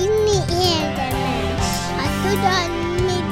Hinni érdemes, ha tudod, mit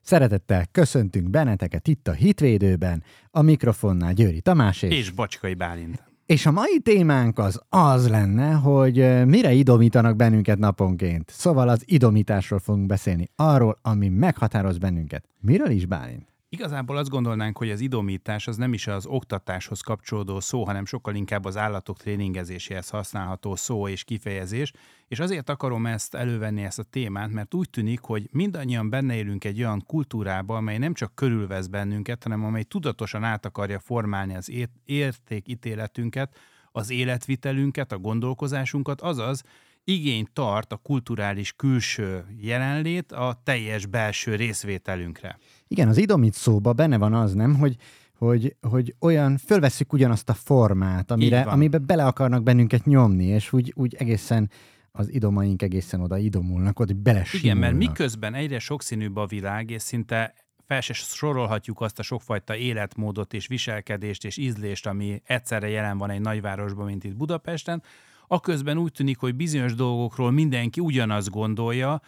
Szeretettel köszöntünk benneteket itt a Hitvédőben, a mikrofonnál Győri Tamás és, És Bacskai Bálint. és a mai témánk az az lenne, hogy mire idomítanak bennünket naponként. Szóval az idomításról fogunk beszélni, arról, ami meghatároz bennünket. Miről is Bálint? Igazából azt gondolnánk, hogy az idomítás az nem is az oktatáshoz kapcsolódó szó, hanem sokkal inkább az állatok tréningezéséhez használható szó és kifejezés, és azért akarom ezt elővenni, ezt a témát, mert úgy tűnik, hogy mindannyian benne élünk egy olyan kultúrába, amely nem csak körülvesz bennünket, hanem amely tudatosan át akarja formálni az ért- értékítéletünket, az életvitelünket, a gondolkozásunkat, azaz igényt tart a kulturális külső jelenlét a teljes belső részvételünkre. Igen, az idomít szóba benne van az, nem, hogy hogy, hogy olyan, fölveszük ugyanazt a formát, amire, amiben bele akarnak bennünket nyomni, és úgy, úgy egészen az idomaink egészen oda idomulnak, hogy belesimulnak. Igen, mert miközben egyre sokszínűbb a világ, és szinte fel se sorolhatjuk azt a sokfajta életmódot és viselkedést és ízlést, ami egyszerre jelen van egy nagyvárosban, mint itt Budapesten, aközben úgy tűnik, hogy bizonyos dolgokról mindenki ugyanazt gondolja,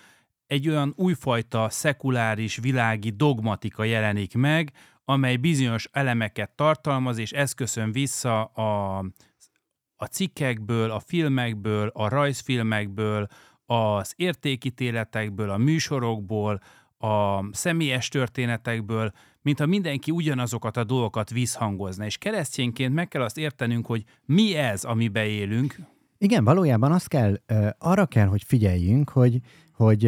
egy olyan újfajta szekuláris világi dogmatika jelenik meg, amely bizonyos elemeket tartalmaz, és ez köszön vissza a, a cikkekből, a filmekből, a rajzfilmekből, az értékítéletekből, a műsorokból, a személyes történetekből, mintha mindenki ugyanazokat a dolgokat visszhangozna. És keresztényként meg kell azt értenünk, hogy mi ez, amiben élünk, Igen, valójában azt kell, arra kell, hogy figyeljünk, hogy, hogy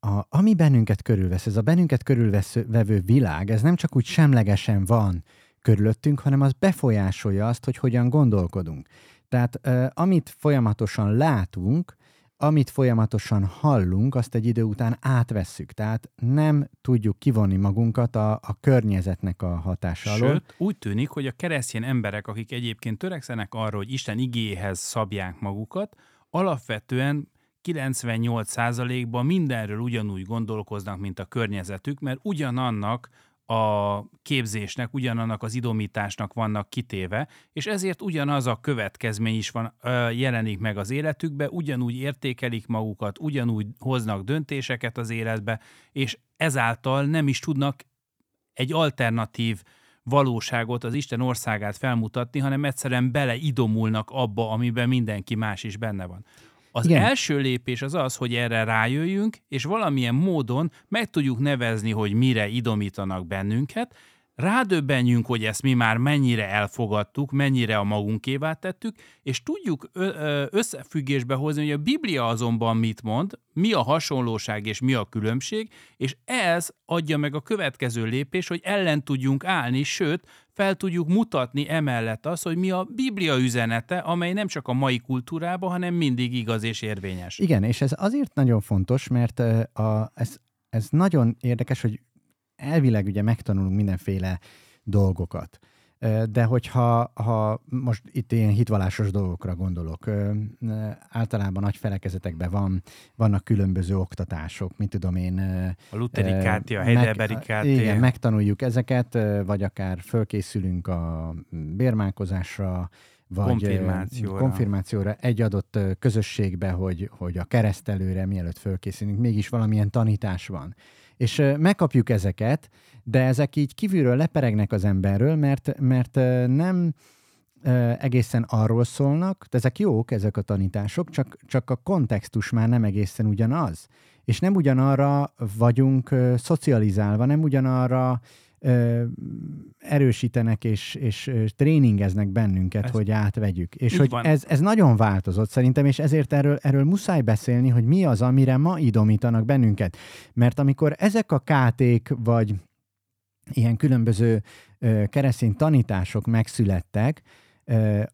a, ami bennünket körülvesz, ez a bennünket körülvevő világ, ez nem csak úgy semlegesen van körülöttünk, hanem az befolyásolja azt, hogy hogyan gondolkodunk. Tehát amit folyamatosan látunk, amit folyamatosan hallunk, azt egy idő után átvesszük. Tehát nem tudjuk kivonni magunkat a, a környezetnek a hatása alól. Sőt, úgy tűnik, hogy a keresztény emberek, akik egyébként törekszenek arra, hogy Isten igéhez szabják magukat, alapvetően 98%-ban mindenről ugyanúgy gondolkoznak, mint a környezetük, mert ugyanannak a képzésnek, ugyanannak az idomításnak vannak kitéve, és ezért ugyanaz a következmény is van, jelenik meg az életükbe, ugyanúgy értékelik magukat, ugyanúgy hoznak döntéseket az életbe, és ezáltal nem is tudnak egy alternatív valóságot, az Isten országát felmutatni, hanem egyszerűen beleidomulnak abba, amiben mindenki más is benne van. Az Igen. Első lépés az az, hogy erre rájöjjünk, és valamilyen módon meg tudjuk nevezni, hogy mire idomítanak bennünket, rádöbbenjünk, hogy ezt mi már mennyire elfogadtuk, mennyire a magunkévá tettük, és tudjuk összefüggésbe hozni, hogy a Biblia azonban mit mond, mi a hasonlóság és mi a különbség, és ez adja meg a következő lépés, hogy ellen tudjunk állni, sőt, fel tudjuk mutatni emellett azt, hogy mi a Biblia üzenete, amely nem csak a mai kultúrában, hanem mindig igaz és érvényes. Igen, és ez azért nagyon fontos, mert a, ez, ez nagyon érdekes, hogy elvileg ugye megtanulunk mindenféle dolgokat. De hogyha ha most itt ilyen hitvallásos dolgokra gondolok, általában nagy felekezetekben van, vannak különböző oktatások, mint tudom én. A kártya, a kártya. Igen, megtanuljuk ezeket, vagy akár fölkészülünk a bérmálkozásra, vagy Konfirmációra. konfirmációra egy adott közösségbe, hogy, hogy a keresztelőre mielőtt fölkészülünk, mégis valamilyen tanítás van. És megkapjuk ezeket, de ezek így kívülről leperegnek az emberről, mert, mert nem egészen arról szólnak, de ezek jók, ezek a tanítások, csak, csak a kontextus már nem egészen ugyanaz. És nem ugyanarra vagyunk szocializálva, nem ugyanarra ö, erősítenek és, és ö, tréningeznek bennünket, ez, hogy átvegyük. És hogy van. ez, ez nagyon változott szerintem, és ezért erről, erről muszáj beszélni, hogy mi az, amire ma idomítanak bennünket. Mert amikor ezek a káték, vagy ilyen különböző keresztény tanítások megszülettek,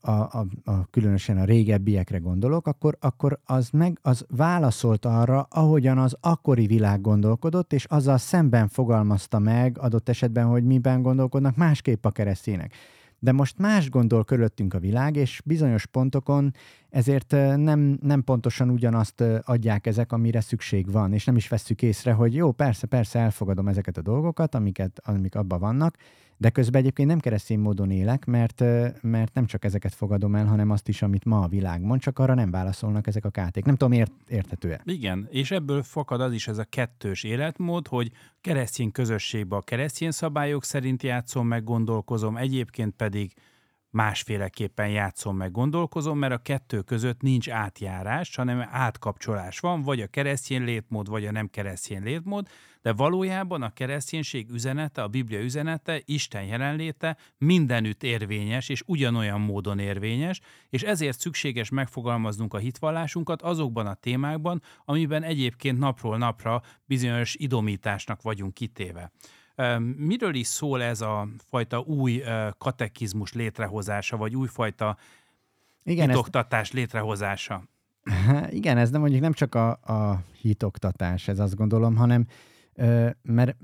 a, a, a, különösen a régebbiekre gondolok, akkor, akkor az, meg, az válaszolt arra, ahogyan az akkori világ gondolkodott, és azzal szemben fogalmazta meg adott esetben, hogy miben gondolkodnak másképp a keresztények. De most más gondol körülöttünk a világ, és bizonyos pontokon ezért nem, nem pontosan ugyanazt adják ezek, amire szükség van, és nem is vesszük észre, hogy jó, persze, persze elfogadom ezeket a dolgokat, amiket, amik abban vannak, de közben egyébként nem keresztény módon élek, mert, mert nem csak ezeket fogadom el, hanem azt is, amit ma a mond, csak arra nem válaszolnak ezek a káték. Nem tudom, ért, érthető-e? Igen, és ebből fakad az is ez a kettős életmód, hogy keresztény közösségben a keresztény szabályok szerint játszom, meg gondolkozom, egyébként pedig másféleképpen játszom meg, gondolkozom, mert a kettő között nincs átjárás, hanem átkapcsolás van, vagy a keresztény létmód, vagy a nem keresztény létmód, de valójában a kereszténység üzenete, a Biblia üzenete, Isten jelenléte mindenütt érvényes, és ugyanolyan módon érvényes, és ezért szükséges megfogalmaznunk a hitvallásunkat azokban a témákban, amiben egyébként napról napra bizonyos idomításnak vagyunk kitéve. Miről is szól ez a fajta új katekizmus létrehozása, vagy újfajta Igen, hitoktatás ezt... létrehozása? Igen, ez nem mondjuk nem csak a, a hitoktatás, ez azt gondolom, hanem mert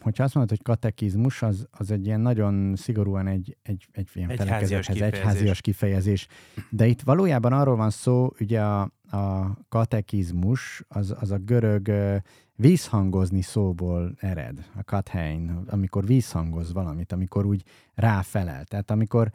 hogyha azt mondod, hogy katekizmus, az, az egy ilyen nagyon szigorúan egy, egy, egy ilyen egy felekezethez, egyházias kifejezés. De itt valójában arról van szó, ugye a, a katekizmus, az, az a görög vízhangozni szóból ered, a kathein, amikor vízhangoz valamit, amikor úgy ráfelel. Tehát amikor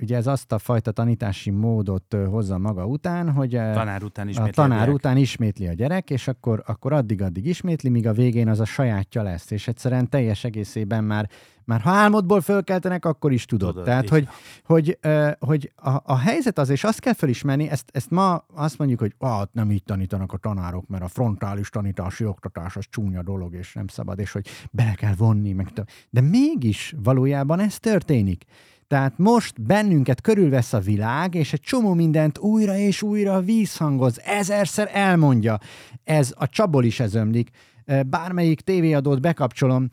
ugye ez azt a fajta tanítási módot hozza maga után, hogy tanár után a tanár a után ismétli a gyerek, és akkor, akkor addig-addig ismétli, míg a végén az a sajátja lesz, és egyszerűen teljes egészében már már ha álmodból fölkeltenek, akkor is tudod. tudod Tehát, hogy, hogy, hogy, hogy a, a helyzet az, és azt kell felismerni, ezt, ezt ma azt mondjuk, hogy ah, nem így tanítanak a tanárok, mert a frontális tanítási oktatás az csúnya dolog, és nem szabad, és hogy bele kell vonni, meg de mégis valójában ez történik. Tehát most bennünket körülvesz a világ, és egy csomó mindent újra és újra vízhangoz, ezerszer elmondja. Ez a csabol is ez ömlik. Bármelyik tévéadót bekapcsolom,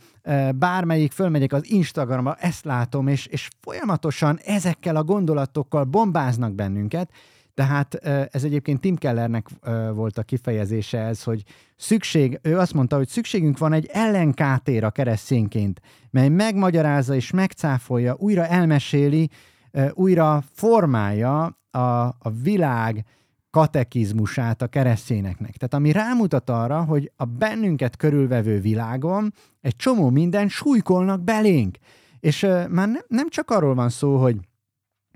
bármelyik fölmegyek az Instagramra, ezt látom, és, és folyamatosan ezekkel a gondolatokkal bombáznak bennünket, tehát ez egyébként Tim Kellernek volt a kifejezése ez, hogy szükség, ő azt mondta, hogy szükségünk van egy ellenkátéra keresztényként, mely megmagyarázza és megcáfolja, újra elmeséli, újra formálja a, a világ katekizmusát a keresztényeknek. Tehát ami rámutat arra, hogy a bennünket körülvevő világon egy csomó minden súlykolnak belénk. És már ne, nem csak arról van szó, hogy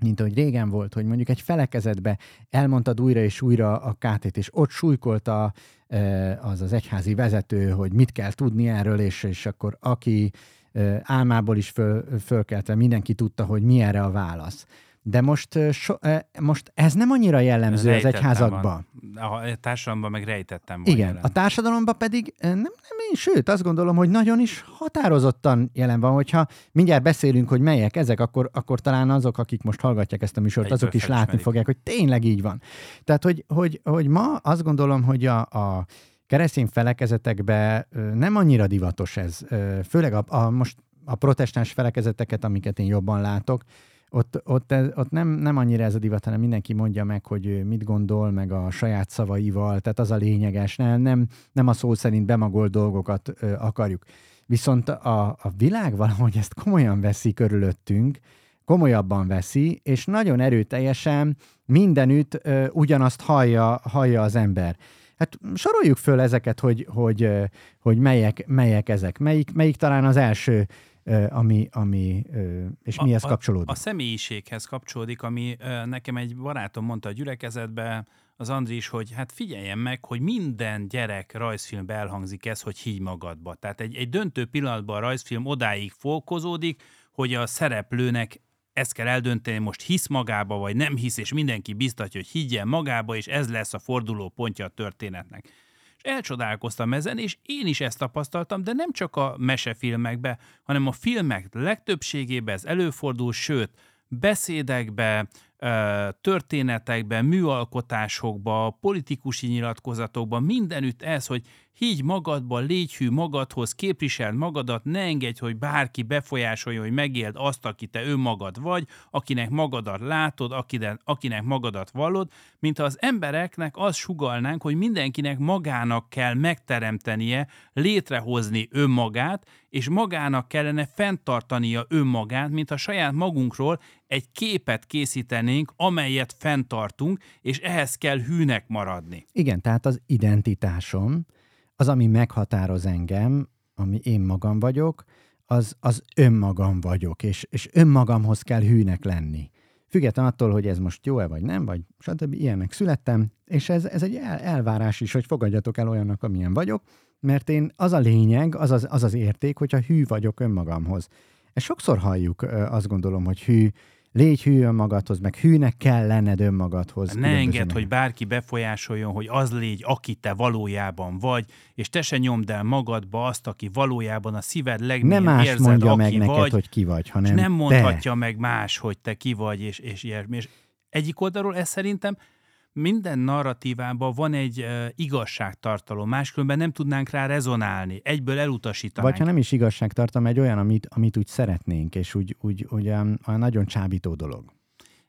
mint ahogy régen volt, hogy mondjuk egy felekezetbe elmondtad újra és újra a kátét, és ott súlykolta az az egyházi vezető, hogy mit kell tudni erről, és, és akkor aki álmából is föl, fölkeltve mindenki tudta, hogy mi erre a válasz. De most, so, most ez nem annyira jellemző az egyházakban. A társadalomban meg rejtettem van Igen, jelen. a társadalomban pedig nem, nem én, sőt, azt gondolom, hogy nagyon is határozottan jelen van, hogyha mindjárt beszélünk, hogy melyek ezek, akkor, akkor talán azok, akik most hallgatják ezt a műsort, Egyből azok is látni fogják, hogy tényleg így van. Tehát, hogy, hogy, hogy ma azt gondolom, hogy a, a keresztény felekezetekben nem annyira divatos ez, főleg a, a most a protestáns felekezeteket, amiket én jobban látok, ott, ott, ez, ott nem, nem annyira ez a divat, hanem mindenki mondja meg, hogy mit gondol, meg a saját szavaival, tehát az a lényeges, nem, nem, nem a szó szerint bemagolt dolgokat ö, akarjuk. Viszont a, a világ valahogy ezt komolyan veszi körülöttünk, komolyabban veszi, és nagyon erőteljesen mindenütt ö, ugyanazt hallja, hallja az ember. Hát soroljuk föl ezeket, hogy, hogy, hogy melyek, melyek ezek. Melyik, melyik talán az első ami, ami és a, mihez kapcsolódik? A, a személyiséghez kapcsolódik, ami nekem egy barátom mondta a gyülekezetbe, az Andris, hogy hát figyeljen meg, hogy minden gyerek rajzfilmbe elhangzik ez, hogy higgy magadba. Tehát egy, egy döntő pillanatban a rajzfilm odáig fókozódik, hogy a szereplőnek ezt kell eldönteni, most hisz magába, vagy nem hisz, és mindenki biztatja, hogy higgyen magába, és ez lesz a forduló pontja a történetnek és elcsodálkoztam ezen, és én is ezt tapasztaltam, de nem csak a mesefilmekbe, hanem a filmek legtöbbségében ez előfordul, sőt, beszédekbe, történetekben, műalkotásokba, politikusi nyilatkozatokban, mindenütt ez, hogy higgy magadba, légy hű magadhoz, képviseld magadat, ne engedj, hogy bárki befolyásoljon, hogy megéld azt, aki te önmagad vagy, akinek magadat látod, akinek, magadat vallod, mint az embereknek azt sugalnánk, hogy mindenkinek magának kell megteremtenie, létrehozni önmagát, és magának kellene fenntartania önmagát, mint a saját magunkról egy képet készítenénk, amelyet fenntartunk, és ehhez kell hűnek maradni. Igen, tehát az identitásom, az, ami meghatároz engem, ami én magam vagyok, az, az önmagam vagyok, és, és önmagamhoz kell hűnek lenni. Független attól, hogy ez most jó-e vagy nem, vagy stb. ilyenek születtem, és ez, ez egy el, elvárás is, hogy fogadjatok el olyannak, amilyen vagyok, mert én az a lényeg, az az, az, az érték, hogyha hű vagyok önmagamhoz. Ezt sokszor halljuk, azt gondolom, hogy hű, légy hű önmagadhoz, meg hűnek kell lenned önmagadhoz. Ne engedd, hogy bárki befolyásoljon, hogy az légy, aki te valójában vagy, és te se nyomd el magadba azt, aki valójában a szíved legmélyebb Nem más érzed, mondja aki meg neked, vagy, hogy ki vagy, hanem és nem te. mondhatja meg más, hogy te ki vagy, és, és ilyesmi. És egyik oldalról ez szerintem minden narratívában van egy uh, igazságtartalom, máskülönben nem tudnánk rá rezonálni, egyből elutasítanánk. Vagy ha nem is igazságtartalom, egy olyan, amit, amit úgy szeretnénk, és úgy, úgy, úgy olyan, nagyon csábító dolog.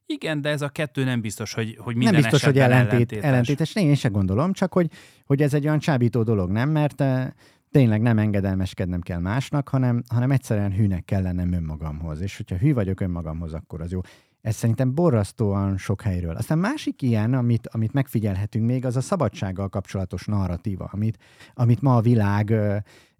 Igen, de ez a kettő nem biztos, hogy, hogy minden nem biztos, hogy ellentét, ellentétes. ellentétes. Én se gondolom, csak hogy, hogy ez egy olyan csábító dolog, nem? Mert tényleg nem engedelmeskednem kell másnak, hanem, hanem egyszerűen hűnek kell lennem önmagamhoz. És hogyha hű vagyok önmagamhoz, akkor az jó. Ez szerintem borzasztóan sok helyről. Aztán másik ilyen, amit, amit megfigyelhetünk még, az a szabadsággal kapcsolatos narratíva, amit, amit ma a világ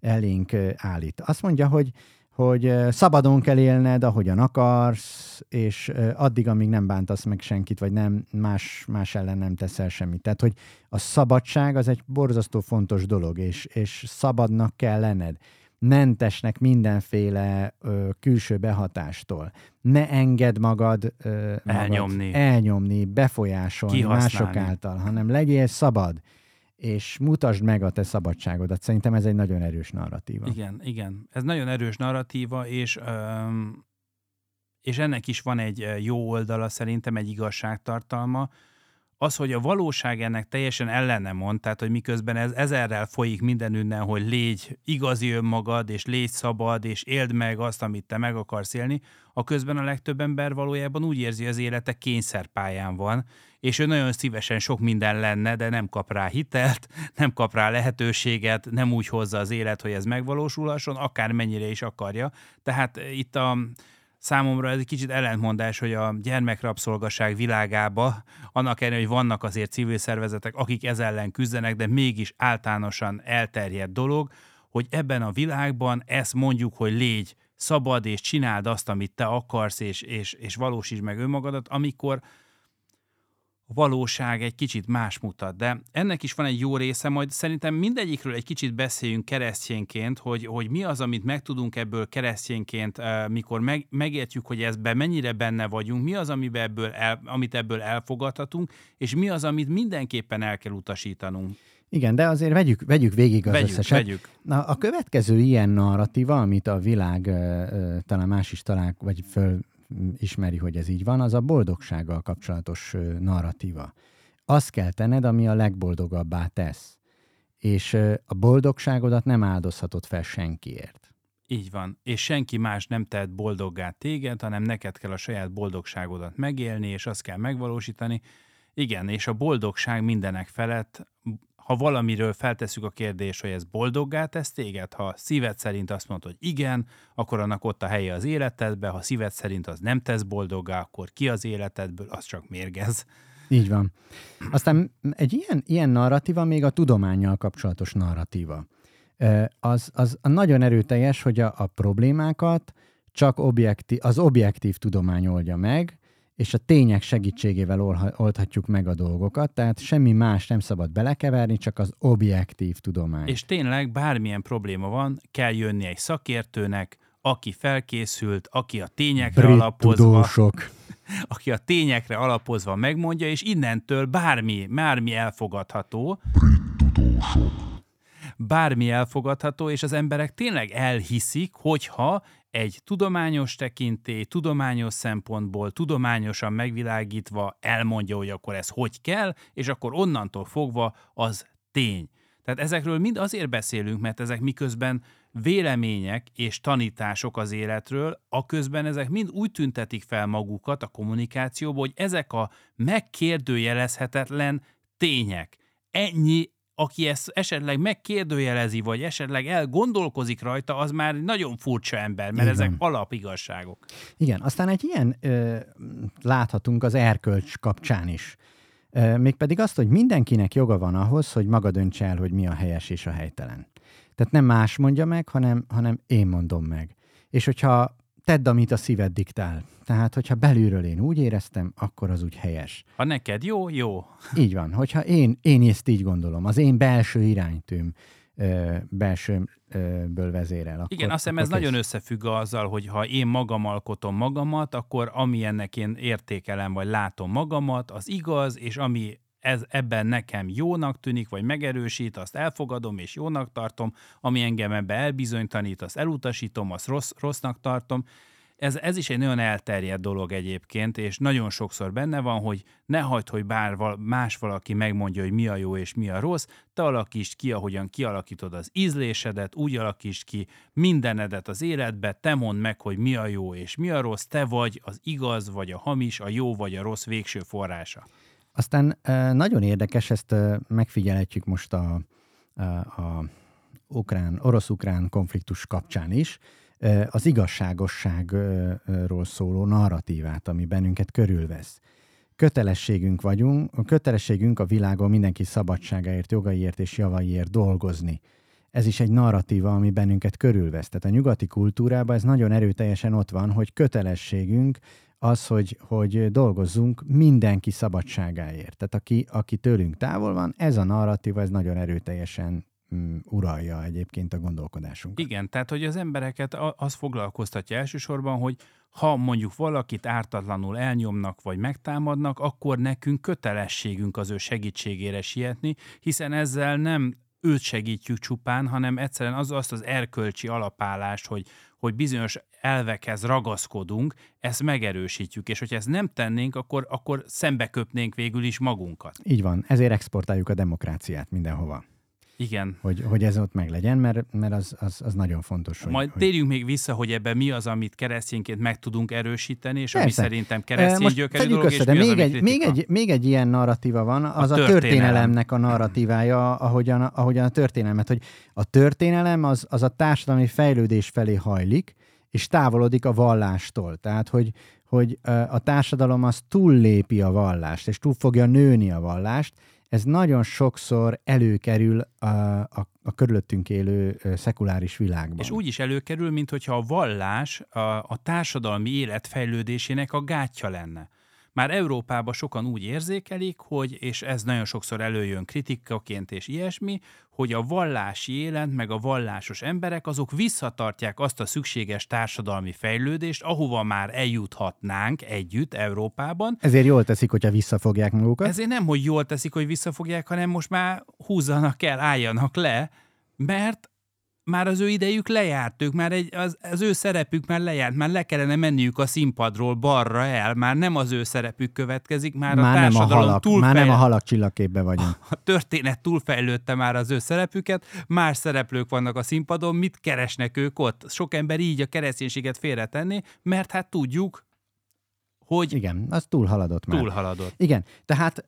elénk állít. Azt mondja, hogy, hogy szabadon kell élned, ahogyan akarsz, és addig, amíg nem bántasz meg senkit, vagy nem más, más ellen nem teszel semmit. Tehát, hogy a szabadság az egy borzasztó fontos dolog, és, és szabadnak kell lenned mentesnek mindenféle ö, külső behatástól. Ne engedd magad ö, Elnyomni. magad elnyomni, befolyásolni mások által, hanem legyél szabad, és mutasd meg a te szabadságodat. Szerintem ez egy nagyon erős narratíva. Igen, igen. Ez nagyon erős narratíva, és, öm, és ennek is van egy jó oldala szerintem, egy igazságtartalma. Az, hogy a valóság ennek teljesen ellene mond, tehát hogy miközben ez ezerrel folyik mindenünnen, hogy légy igazi önmagad, és légy szabad, és éld meg azt, amit te meg akarsz élni, a közben a legtöbb ember valójában úgy érzi, az élete kényszerpályán van, és ő nagyon szívesen sok minden lenne, de nem kap rá hitelt, nem kap rá lehetőséget, nem úgy hozza az élet, hogy ez megvalósulhasson, akár mennyire is akarja. Tehát itt a számomra ez egy kicsit ellentmondás, hogy a gyermekrabszolgaság világába, annak ellenére, hogy vannak azért civil szervezetek, akik ez ellen küzdenek, de mégis általánosan elterjedt dolog, hogy ebben a világban ezt mondjuk, hogy légy szabad, és csináld azt, amit te akarsz, és, és, és valósítsd meg önmagadat, amikor a valóság egy kicsit más mutat. De ennek is van egy jó része, majd szerintem mindegyikről egy kicsit beszéljünk keresztényként, hogy, hogy mi az, amit megtudunk ebből keresztényként, eh, mikor meg, megértjük, hogy ezben mennyire benne vagyunk, mi az, amiben ebből el, amit ebből elfogadhatunk, és mi az, amit mindenképpen el kell utasítanunk. Igen, de azért vegyük, vegyük végig az Vegyük, összeset. vegyük. Na, a következő ilyen narratíva, amit a világ ö, ö, talán más is talál, vagy föl ismeri, hogy ez így van, az a boldogsággal kapcsolatos narratíva. Azt kell tenned, ami a legboldogabbá tesz. És a boldogságodat nem áldozhatod fel senkiért. Így van. És senki más nem tehet boldoggá téged, hanem neked kell a saját boldogságodat megélni, és azt kell megvalósítani. Igen, és a boldogság mindenek felett, ha valamiről feltesszük a kérdést, hogy ez boldoggá tesz téged, ha szíved szerint azt mondod, hogy igen, akkor annak ott a helye az életedbe, ha szíved szerint az nem tesz boldoggá, akkor ki az életedből, az csak mérgez. Így van. Aztán egy ilyen, ilyen narratíva még a tudományjal kapcsolatos narratíva. Az, az nagyon erőteljes, hogy a, a problémákat csak objektív, az objektív tudomány oldja meg, és a tények segítségével oldhatjuk meg a dolgokat, tehát semmi más nem szabad belekeverni, csak az objektív tudomány. És tényleg bármilyen probléma van, kell jönni egy szakértőnek, aki felkészült, aki a tényekre Brit alapozva, tudósok. aki a tényekre alapozva megmondja, és innentől bármi, bármi elfogadható. Bármi elfogadható, és az emberek tényleg elhiszik, hogyha egy tudományos tekintély, tudományos szempontból, tudományosan megvilágítva elmondja, hogy akkor ez hogy kell, és akkor onnantól fogva az tény. Tehát ezekről mind azért beszélünk, mert ezek miközben vélemények és tanítások az életről, a közben ezek mind úgy tüntetik fel magukat a kommunikációból, hogy ezek a megkérdőjelezhetetlen tények. Ennyi aki ezt esetleg megkérdőjelezi, vagy esetleg elgondolkozik rajta, az már nagyon furcsa ember, mert Igen. ezek alapigazságok. Igen, aztán egy ilyen ö, láthatunk az erkölcs kapcsán is. Ö, mégpedig azt, hogy mindenkinek joga van ahhoz, hogy maga döntse el, hogy mi a helyes és a helytelen. Tehát nem más mondja meg, hanem, hanem én mondom meg. És hogyha tedd, amit a szíved diktál. Tehát, hogyha belülről én úgy éreztem, akkor az úgy helyes. Ha neked jó, jó. Így van. Hogyha én, én ezt így gondolom, az én belső iránytűm belsőből vezérel. Akkor, Igen, azt hiszem ez nagyon összefügg azzal, hogy ha én magam alkotom magamat, akkor ami ennek én értékelem, vagy látom magamat, az igaz, és ami ez ebben nekem jónak tűnik, vagy megerősít, azt elfogadom és jónak tartom, ami engem ebbe elbizonytanít, azt elutasítom, azt rossz, rossznak tartom. Ez, ez is egy nagyon elterjedt dolog egyébként, és nagyon sokszor benne van, hogy ne hagyd, hogy bár val- más valaki megmondja, hogy mi a jó és mi a rossz, te alakítsd ki, ahogyan kialakítod az ízlésedet, úgy alakítsd ki mindenedet az életbe, te mondd meg, hogy mi a jó és mi a rossz, te vagy az igaz, vagy a hamis, a jó vagy a rossz végső forrása. Aztán nagyon érdekes, ezt megfigyelhetjük most a, a, a ukrán, orosz-ukrán konfliktus kapcsán is, az igazságosságról szóló narratívát, ami bennünket körülvesz. Kötelességünk vagyunk, a kötelességünk a világon mindenki szabadságáért, jogaiért és javaiért dolgozni. Ez is egy narratíva, ami bennünket körülvesz. Tehát a nyugati kultúrában ez nagyon erőteljesen ott van, hogy kötelességünk az, hogy, hogy dolgozzunk mindenki szabadságáért. Tehát aki, aki tőlünk távol van, ez a narratíva, ez nagyon erőteljesen mm, uralja egyébként a gondolkodásunkat. Igen, tehát hogy az embereket az foglalkoztatja elsősorban, hogy ha mondjuk valakit ártatlanul elnyomnak vagy megtámadnak, akkor nekünk kötelességünk az ő segítségére sietni, hiszen ezzel nem őt segítjük csupán, hanem egyszerűen az, azt az erkölcsi alapállást, hogy, hogy bizonyos elvekhez ragaszkodunk, ezt megerősítjük, és hogyha ezt nem tennénk, akkor, akkor szembeköpnénk végül is magunkat. Így van, ezért exportáljuk a demokráciát mindenhova. Igen. Hogy, hogy ez ott meglegyen, mert, mert az, az, az nagyon fontos. Hogy, Majd hogy... térjünk még vissza, hogy ebben mi az, amit keresztényként meg tudunk erősíteni, és Persze. ami szerintem keresztény gyökerű dolog, össze, de még, az, egy, még, egy, még egy ilyen narratíva van, az a, a történelem. történelemnek a narratívája, ahogyan, ahogyan a történelmet, hogy a történelem az, az a társadalmi fejlődés felé hajlik, és távolodik a vallástól. Tehát, hogy, hogy a társadalom az túllépi a vallást, és túl fogja nőni a vallást, ez nagyon sokszor előkerül a, a, a körülöttünk élő szekuláris világban. És úgy is előkerül, mint hogyha a vallás a, a társadalmi élet fejlődésének a gátja lenne. Már Európában sokan úgy érzékelik, hogy, és ez nagyon sokszor előjön kritikaként és ilyesmi, hogy a vallási élet, meg a vallásos emberek, azok visszatartják azt a szükséges társadalmi fejlődést, ahova már eljuthatnánk együtt Európában. Ezért jól teszik, hogyha visszafogják magukat? Ezért nem, hogy jól teszik, hogy visszafogják, hanem most már húzzanak el, álljanak le, mert már az ő idejük lejárt, ők már egy, az, az ő szerepük már lejárt, már le kellene menniük a színpadról balra el, már nem az ő szerepük következik, már, már a társadalom nem a halak, túlfejl... Már nem a halak csillagképbe vagyunk. A történet túlfejlődte már az ő szerepüket, más szereplők vannak a színpadon, mit keresnek ők ott? Sok ember így a kereszténységet félretenni, mert hát tudjuk, hogy... Igen, az túlhaladott már. Túlhaladott. Igen, tehát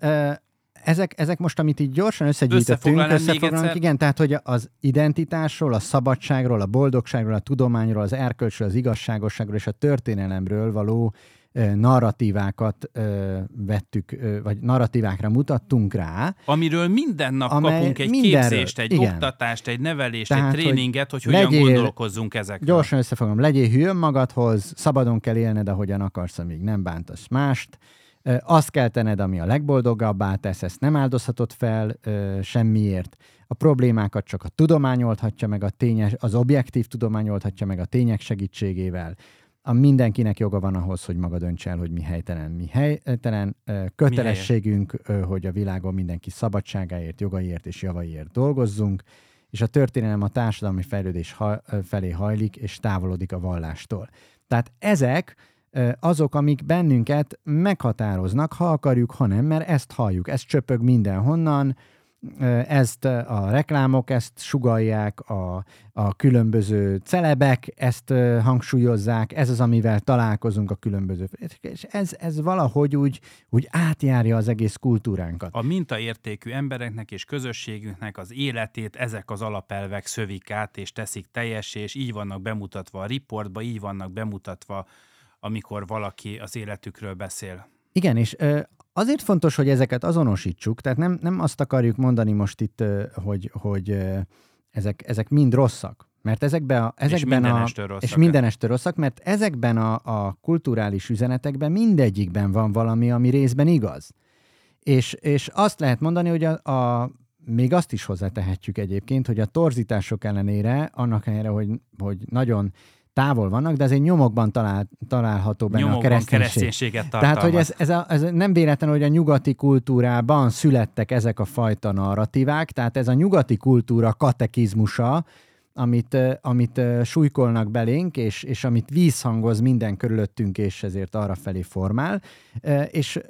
ezek, ezek most, amit így gyorsan összegyűjtöttünk, összefoglalunk, igen, tehát hogy az identitásról, a szabadságról, a boldogságról, a tudományról, az erkölcsről, az igazságosságról és a történelemről való narratívákat ö, vettük, ö, vagy narratívákra mutattunk rá. Amiről minden nap kapunk egy mindenről, képzést, egy igen. oktatást, egy nevelést, Tehát, egy tréninget, hogy, hogy hogyan legyél, gondolkozzunk ezekről. Gyorsan összefogom, legyél hű önmagadhoz, szabadon kell élned, ahogyan akarsz, amíg nem bántasz mást, azt kell tenned, ami a legboldogabbá tesz, ezt nem áldozhatod fel semmiért. A problémákat csak a tudomány oldhatja meg, a tényes, az objektív tudomány oldhatja meg a tények segítségével. A mindenkinek joga van ahhoz, hogy maga döntse el, hogy mi helytelen, mi helytelen. Kötelességünk, mi hogy a világon mindenki szabadságáért, jogaiért és javaiért dolgozzunk, és a történelem a társadalmi fejlődés felé hajlik, és távolodik a vallástól. Tehát ezek azok, amik bennünket meghatároznak, ha akarjuk, ha nem, mert ezt halljuk, ez csöpög mindenhonnan, ezt a reklámok ezt sugalják, a, a különböző celebek ezt hangsúlyozzák, ez az, amivel találkozunk a különböző. És ez, ez valahogy úgy, úgy átjárja az egész kultúránkat. A mintaértékű embereknek és közösségünknek az életét ezek az alapelvek szövik át, és teszik teljes, és így vannak bemutatva a riportba, így vannak bemutatva, amikor valaki az életükről beszél. Igen, és Azért fontos, hogy ezeket azonosítsuk, tehát nem, nem azt akarjuk mondani most itt, hogy, hogy ezek, ezek mind rosszak, mert ezekben a, ezekben és a, rosszak. és mindenestől rosszak, mert ezekben a, a kulturális üzenetekben mindegyikben van valami, ami részben igaz. És, és azt lehet mondani, hogy a, a még azt is hozzátehetjük egyébként, hogy a torzítások ellenére, annak ellenére, hogy, hogy nagyon távol vannak, de azért nyomokban talál, található benne nyomokban a kereszténység. kereszténységet tartalmaz. Tehát, hogy ez, ez, a, ez nem véletlen, hogy a nyugati kultúrában születtek ezek a fajta narratívák, tehát ez a nyugati kultúra katekizmusa, amit, amit súlykolnak belénk, és, és amit vízhangoz minden körülöttünk, és ezért arra felé formál. És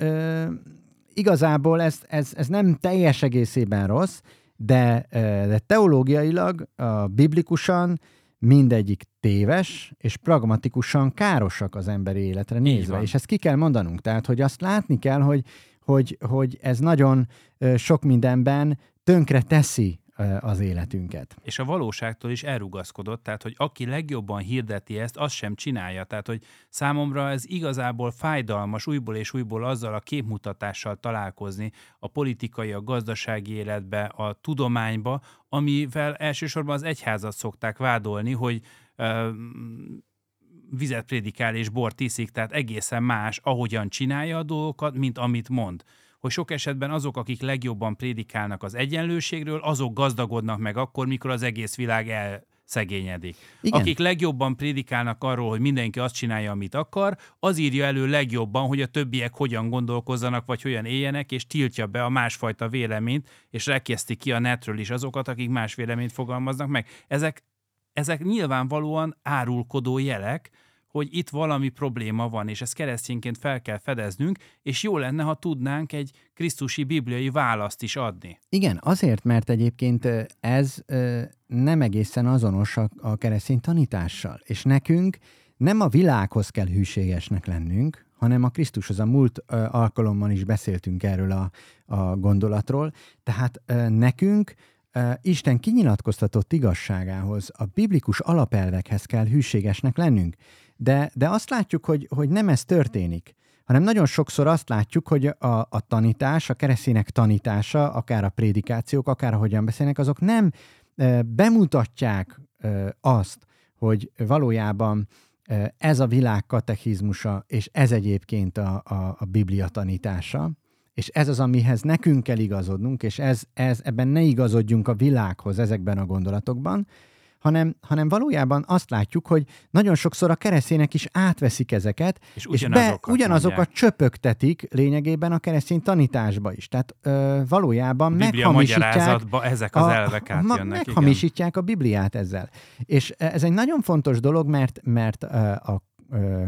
igazából ez, ez, ez nem teljes egészében rossz, de, de teológiailag, biblikusan mindegyik téves, és pragmatikusan károsak az emberi életre nézve. És ezt ki kell mondanunk. Tehát, hogy azt látni kell, hogy, hogy, hogy ez nagyon sok mindenben tönkre teszi az életünket. És a valóságtól is elrugaszkodott, tehát hogy aki legjobban hirdeti ezt, az sem csinálja. Tehát, hogy számomra ez igazából fájdalmas újból és újból azzal a képmutatással találkozni a politikai, a gazdasági életbe, a tudományba, amivel elsősorban az egyházat szokták vádolni, hogy uh, vizet prédikál és bort iszik, tehát egészen más, ahogyan csinálja a dolgokat, mint amit mond hogy sok esetben azok, akik legjobban prédikálnak az egyenlőségről, azok gazdagodnak meg akkor, mikor az egész világ el szegényedik. Igen. Akik legjobban prédikálnak arról, hogy mindenki azt csinálja, amit akar, az írja elő legjobban, hogy a többiek hogyan gondolkozzanak, vagy hogyan éljenek, és tiltja be a másfajta véleményt, és rekeszti ki a netről is azokat, akik más véleményt fogalmaznak meg. Ezek, ezek nyilvánvalóan árulkodó jelek, hogy itt valami probléma van, és ezt keresztényként fel kell fedeznünk, és jó lenne, ha tudnánk egy krisztusi bibliai választ is adni. Igen, azért, mert egyébként ez nem egészen azonos a, keresztény tanítással, és nekünk nem a világhoz kell hűségesnek lennünk, hanem a Krisztushoz. A múlt alkalommal is beszéltünk erről a, a gondolatról. Tehát nekünk Isten kinyilatkoztatott igazságához, a biblikus alapelvekhez kell hűségesnek lennünk. De, de azt látjuk, hogy, hogy nem ez történik, hanem nagyon sokszor azt látjuk, hogy a, a tanítás, a keresztények tanítása, akár a prédikációk, akár hogyan beszélnek, azok nem e, bemutatják e, azt, hogy valójában e, ez a világ katechizmusa, és ez egyébként a, a, a Biblia tanítása, és ez az, amihez nekünk kell igazodnunk, és ez, ez, ebben ne igazodjunk a világhoz ezekben a gondolatokban, hanem, hanem valójában azt látjuk, hogy nagyon sokszor a keresztények is átveszik ezeket, és, és be, ugyanazokat csöpögtetik lényegében a keresztény tanításba is. Tehát ö, valójában a meghamisítják, ezek az elvek átjönnek. Meghamisítják igen. a Bibliát ezzel. És ez egy nagyon fontos dolog, mert, mert a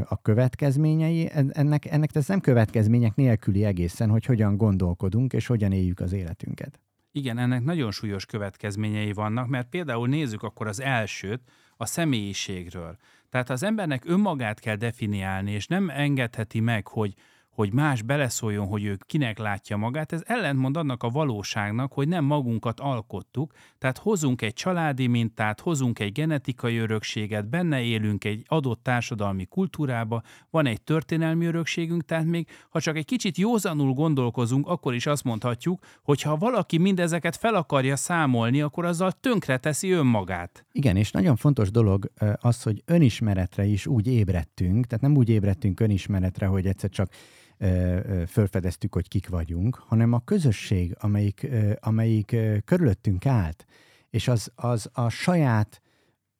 a következményei, ennek, ennek ez nem következmények nélküli egészen, hogy hogyan gondolkodunk és hogyan éljük az életünket. Igen, ennek nagyon súlyos következményei vannak, mert például nézzük akkor az elsőt, a személyiségről. Tehát az embernek önmagát kell definiálni, és nem engedheti meg, hogy hogy más beleszóljon, hogy ő kinek látja magát, ez ellentmond annak a valóságnak, hogy nem magunkat alkottuk, tehát hozunk egy családi mintát, hozunk egy genetikai örökséget, benne élünk egy adott társadalmi kultúrába, van egy történelmi örökségünk, tehát még ha csak egy kicsit józanul gondolkozunk, akkor is azt mondhatjuk, hogy ha valaki mindezeket fel akarja számolni, akkor azzal tönkre teszi önmagát. Igen, és nagyon fontos dolog az, hogy önismeretre is úgy ébredtünk, tehát nem úgy ébredtünk önismeretre, hogy egyszer csak fölfedeztük, hogy kik vagyunk, hanem a közösség, amelyik, amelyik körülöttünk állt, és az, az a saját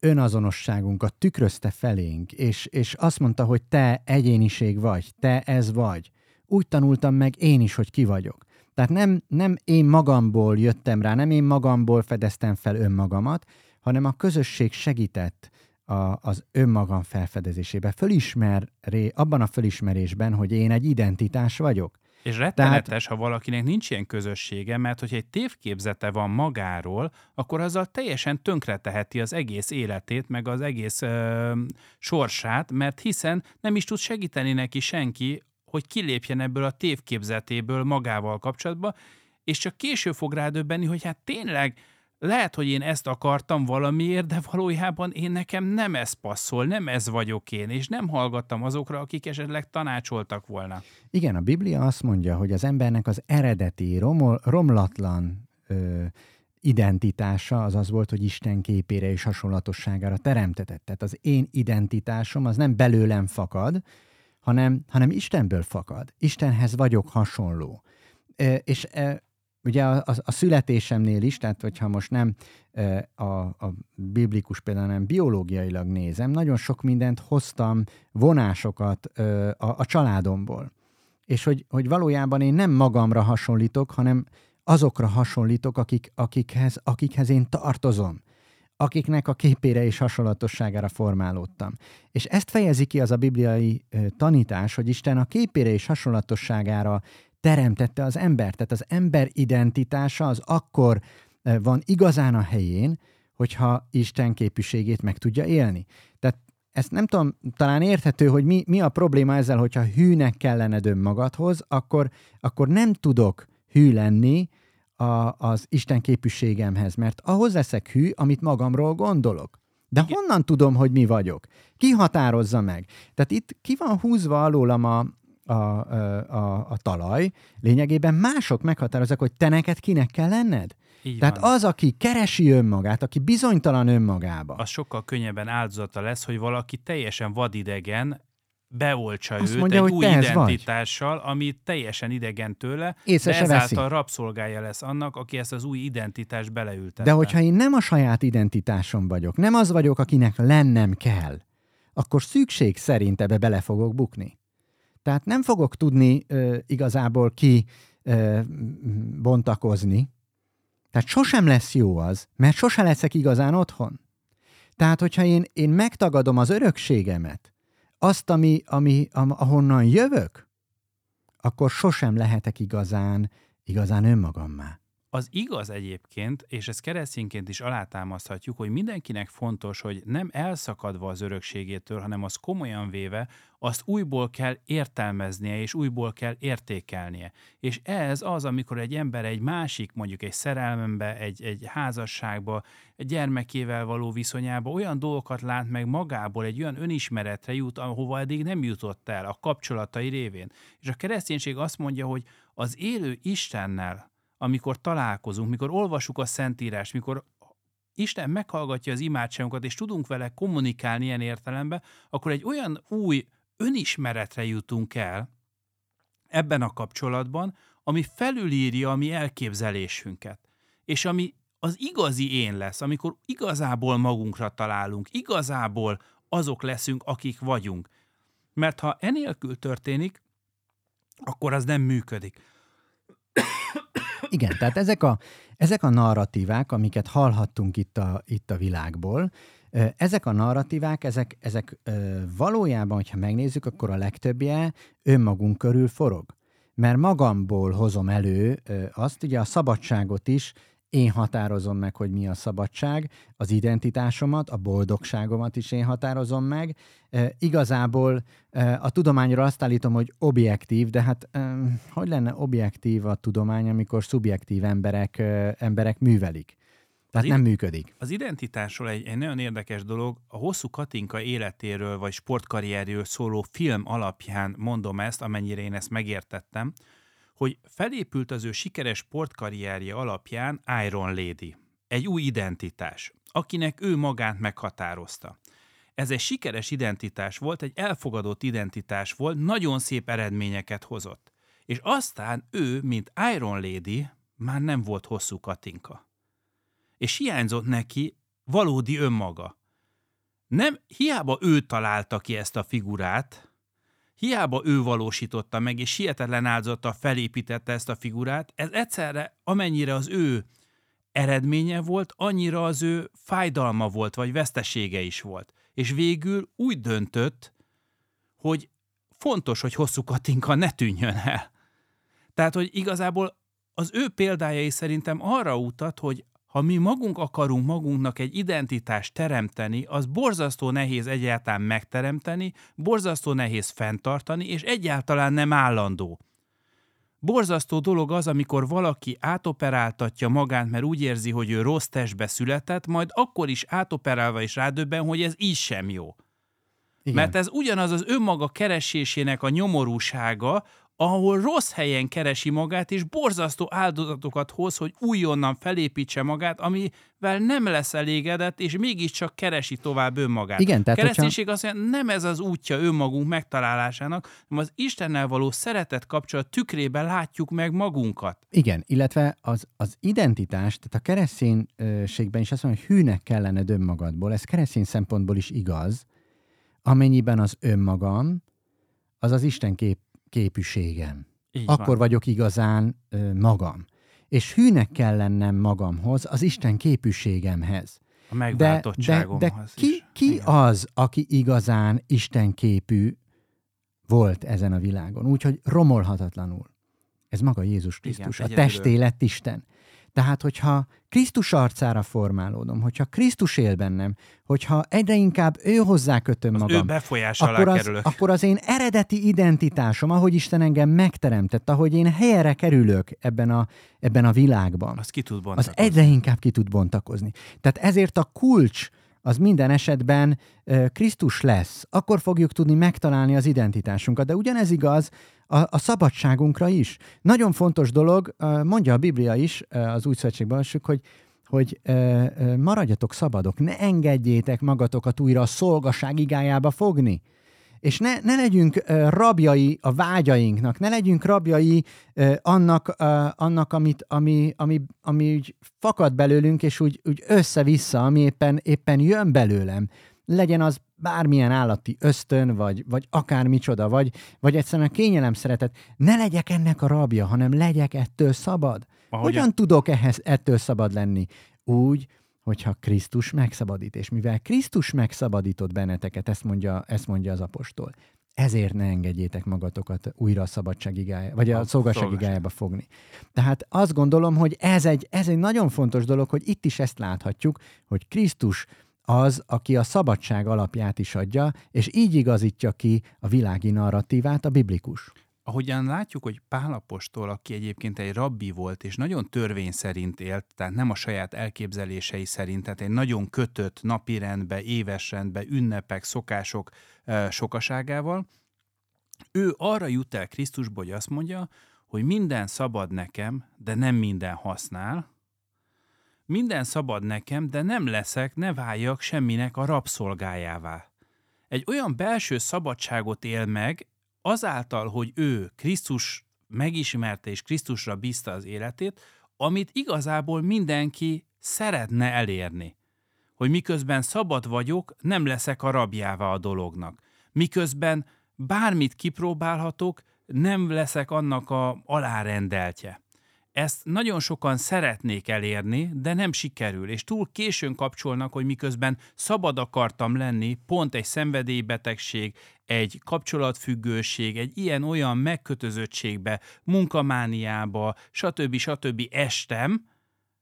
önazonosságunkat tükrözte felénk, és, és azt mondta, hogy te egyéniség vagy, te ez vagy. Úgy tanultam meg én is, hogy ki vagyok. Tehát nem, nem én magamból jöttem rá, nem én magamból fedeztem fel önmagamat, hanem a közösség segített, a, az önmagam felfedezésébe, fölismer, abban a fölismerésben, hogy én egy identitás vagyok. És rettenetes, Tehát... ha valakinek nincs ilyen közössége, mert hogyha egy tévképzete van magáról, akkor azzal teljesen tönkreteheti az egész életét, meg az egész ö, sorsát, mert hiszen nem is tud segíteni neki senki, hogy kilépjen ebből a tévképzetéből magával kapcsolatban, és csak később fog rádöbbenni, hogy hát tényleg lehet, hogy én ezt akartam valamiért, de valójában én nekem nem ez passzol, nem ez vagyok én, és nem hallgattam azokra, akik esetleg tanácsoltak volna. Igen, a Biblia azt mondja, hogy az embernek az eredeti, romol, romlatlan ö, identitása az az volt, hogy Isten képére és hasonlatosságára teremtetett. Tehát az én identitásom az nem belőlem fakad, hanem, hanem Istenből fakad. Istenhez vagyok hasonló. E, és e, ugye a, a, a születésemnél is, tehát hogyha most nem a, a biblikus például, nem biológiailag nézem, nagyon sok mindent hoztam, vonásokat a, a családomból. És hogy, hogy valójában én nem magamra hasonlítok, hanem azokra hasonlítok, akik, akikhez, akikhez én tartozom akiknek a képére és hasonlatosságára formálódtam. És ezt fejezi ki az a bibliai tanítás, hogy Isten a képére és hasonlatosságára teremtette az ember. Tehát az ember identitása az akkor eh, van igazán a helyén, hogyha Isten képűségét meg tudja élni. Tehát ezt nem tudom, talán érthető, hogy mi, mi a probléma ezzel, hogyha hűnek kellened önmagadhoz, akkor, akkor nem tudok hű lenni a, az Isten képűségemhez, mert ahhoz leszek hű, amit magamról gondolok. De Igen. honnan tudom, hogy mi vagyok? Ki határozza meg? Tehát itt ki van húzva alólam a, a, a, a talaj, lényegében mások meghatározzák, hogy te neked kinek kell lenned. Így Tehát van. az, aki keresi önmagát, aki bizonytalan önmagába. Az sokkal könnyebben áldozata lesz, hogy valaki teljesen vadidegen beoltsa Azt őt mondja, egy új identitással, vagy. ami teljesen idegen tőle, Észre de ezáltal veszi. rabszolgája lesz annak, aki ezt az új identitást beleültette. De hogyha én nem a saját identitásom vagyok, nem az vagyok, akinek lennem kell, akkor szükség szerint ebbe bele fogok bukni. Tehát nem fogok tudni ö, igazából ki ö, bontakozni. Tehát sosem lesz jó az, mert sose leszek igazán otthon. Tehát, hogyha én, én megtagadom az örökségemet, azt, ami, ami, ahonnan jövök, akkor sosem lehetek igazán, igazán önmagammá. Az igaz egyébként, és ezt keresztényként is alátámaszthatjuk, hogy mindenkinek fontos, hogy nem elszakadva az örökségétől, hanem az komolyan véve, azt újból kell értelmeznie, és újból kell értékelnie. És ez az, amikor egy ember egy másik, mondjuk egy szerelmembe, egy, egy házasságba, egy gyermekével való viszonyába olyan dolgokat lát meg magából, egy olyan önismeretre jut, ahova eddig nem jutott el a kapcsolatai révén. És a kereszténység azt mondja, hogy az élő Istennel, amikor találkozunk, mikor olvasuk a Szentírást, mikor Isten meghallgatja az imádságunkat, és tudunk vele kommunikálni ilyen értelemben, akkor egy olyan új önismeretre jutunk el ebben a kapcsolatban, ami felülírja a mi elképzelésünket, és ami az igazi én lesz, amikor igazából magunkra találunk, igazából azok leszünk, akik vagyunk. Mert ha enélkül történik, akkor az nem működik. Igen, tehát ezek a, ezek a narratívák, amiket hallhattunk itt a, itt a világból, ezek a narratívák, ezek, ezek valójában, hogyha megnézzük, akkor a legtöbbje önmagunk körül forog. Mert magamból hozom elő azt, ugye a szabadságot is én határozom meg, hogy mi a szabadság, az identitásomat, a boldogságomat is én határozom meg. E, igazából e, a tudományra azt állítom, hogy objektív, de hát e, hogy lenne objektív a tudomány, amikor szubjektív emberek, e, emberek művelik? Tehát nem működik. Az identitásról egy, egy nagyon érdekes dolog, a hosszú Katinka életéről vagy sportkarrierről szóló film alapján mondom ezt, amennyire én ezt megértettem, hogy felépült az ő sikeres sportkarrierje alapján Iron Lady, egy új identitás, akinek ő magát meghatározta. Ez egy sikeres identitás volt, egy elfogadott identitás volt, nagyon szép eredményeket hozott. És aztán ő, mint Iron Lady, már nem volt hosszú Katinka. És hiányzott neki valódi önmaga. Nem, hiába ő találta ki ezt a figurát, hiába ő valósította meg, és hihetetlen áldozata felépítette ezt a figurát, ez egyszerre amennyire az ő eredménye volt, annyira az ő fájdalma volt, vagy vesztesége is volt. És végül úgy döntött, hogy fontos, hogy hosszú Katinka ne tűnjön el. Tehát, hogy igazából az ő példájai szerintem arra utat, hogy ha mi magunk akarunk magunknak egy identitást teremteni, az borzasztó nehéz egyáltalán megteremteni, borzasztó nehéz fenntartani, és egyáltalán nem állandó. Borzasztó dolog az, amikor valaki átoperáltatja magát, mert úgy érzi, hogy ő rossz testbe született, majd akkor is átoperálva is rádöbben, hogy ez így sem jó. Igen. Mert ez ugyanaz az önmaga keresésének a nyomorúsága, ahol rossz helyen keresi magát, és borzasztó áldozatokat hoz, hogy újonnan felépítse magát, amivel nem lesz elégedett, és mégiscsak keresi tovább önmagát. Igen, tehát Kereszténység hogyha... azt mondja, nem ez az útja önmagunk megtalálásának, hanem az Istennel való szeretet kapcsolat tükrében látjuk meg magunkat. Igen, illetve az, az identitás, tehát a kereszténységben is azt mondja, hogy hűnek kellene önmagadból, ez keresztény szempontból is igaz, amennyiben az önmagam, az az Isten kép képűségem. Így Akkor van. vagyok igazán ö, magam. És hűnek kell lennem magamhoz, az Isten képűségemhez. A megváltottságomhoz de, de, de ki, ki az, aki igazán Isten képű volt ezen a világon? Úgyhogy romolhatatlanul. Ez maga Jézus Krisztus. Igen, a testé lett Isten. Tehát, hogyha Krisztus arcára formálódom, hogyha Krisztus él bennem, hogyha egyre inkább ő hozzá kötöm az magam, ő befolyás alá akkor, az, kerülök. akkor az én eredeti identitásom, ahogy Isten engem megteremtett, ahogy én helyre kerülök ebben a, ebben a világban, az, ki tud az egyre inkább ki tud bontakozni. Tehát ezért a kulcs az minden esetben Krisztus lesz. Akkor fogjuk tudni megtalálni az identitásunkat. De ugyanez igaz a, a szabadságunkra is. Nagyon fontos dolog, mondja a Biblia is, az új szövetségben hogy hogy maradjatok szabadok, ne engedjétek magatokat újra a szolgaság igájába fogni. És ne, ne legyünk rabjai a vágyainknak, ne legyünk rabjai annak, annak amit, ami, ami, ami úgy fakad belőlünk, és úgy, úgy össze-vissza, ami éppen, éppen jön belőlem. Legyen az bármilyen állati ösztön, vagy, vagy akár micsoda, vagy, vagy egyszerűen a kényelem szeretet. Ne legyek ennek a rabja, hanem legyek ettől szabad. Ahogy Hogyan tudok ehhez, ettől szabad lenni? Úgy, hogyha Krisztus megszabadít. És mivel Krisztus megszabadított benneteket, ezt mondja, ezt mondja az apostol, ezért ne engedjétek magatokat újra a szabadság igája, vagy a, a szolgasság igájába fogni. Tehát azt gondolom, hogy ez egy, ez egy nagyon fontos dolog, hogy itt is ezt láthatjuk, hogy Krisztus az, aki a szabadság alapját is adja, és így igazítja ki a világi narratívát a biblikus. Ahogyan látjuk, hogy Pálapostól, aki egyébként egy rabbi volt, és nagyon törvény szerint élt, tehát nem a saját elképzelései szerint, tehát egy nagyon kötött napirendbe, éves rendbe, ünnepek, szokások sokaságával, ő arra jut el Krisztusba, hogy azt mondja, hogy minden szabad nekem, de nem minden használ, minden szabad nekem, de nem leszek, ne váljak semminek a rabszolgájává. Egy olyan belső szabadságot él meg, azáltal, hogy ő Krisztus megismerte és Krisztusra bízta az életét, amit igazából mindenki szeretne elérni. Hogy miközben szabad vagyok, nem leszek a rabjává a dolognak. Miközben bármit kipróbálhatok, nem leszek annak a alárendeltje. Ezt nagyon sokan szeretnék elérni, de nem sikerül, és túl későn kapcsolnak, hogy miközben szabad akartam lenni, pont egy szenvedélybetegség, egy kapcsolatfüggőség, egy ilyen-olyan megkötözöttségbe, munkamániába, stb. stb. estem,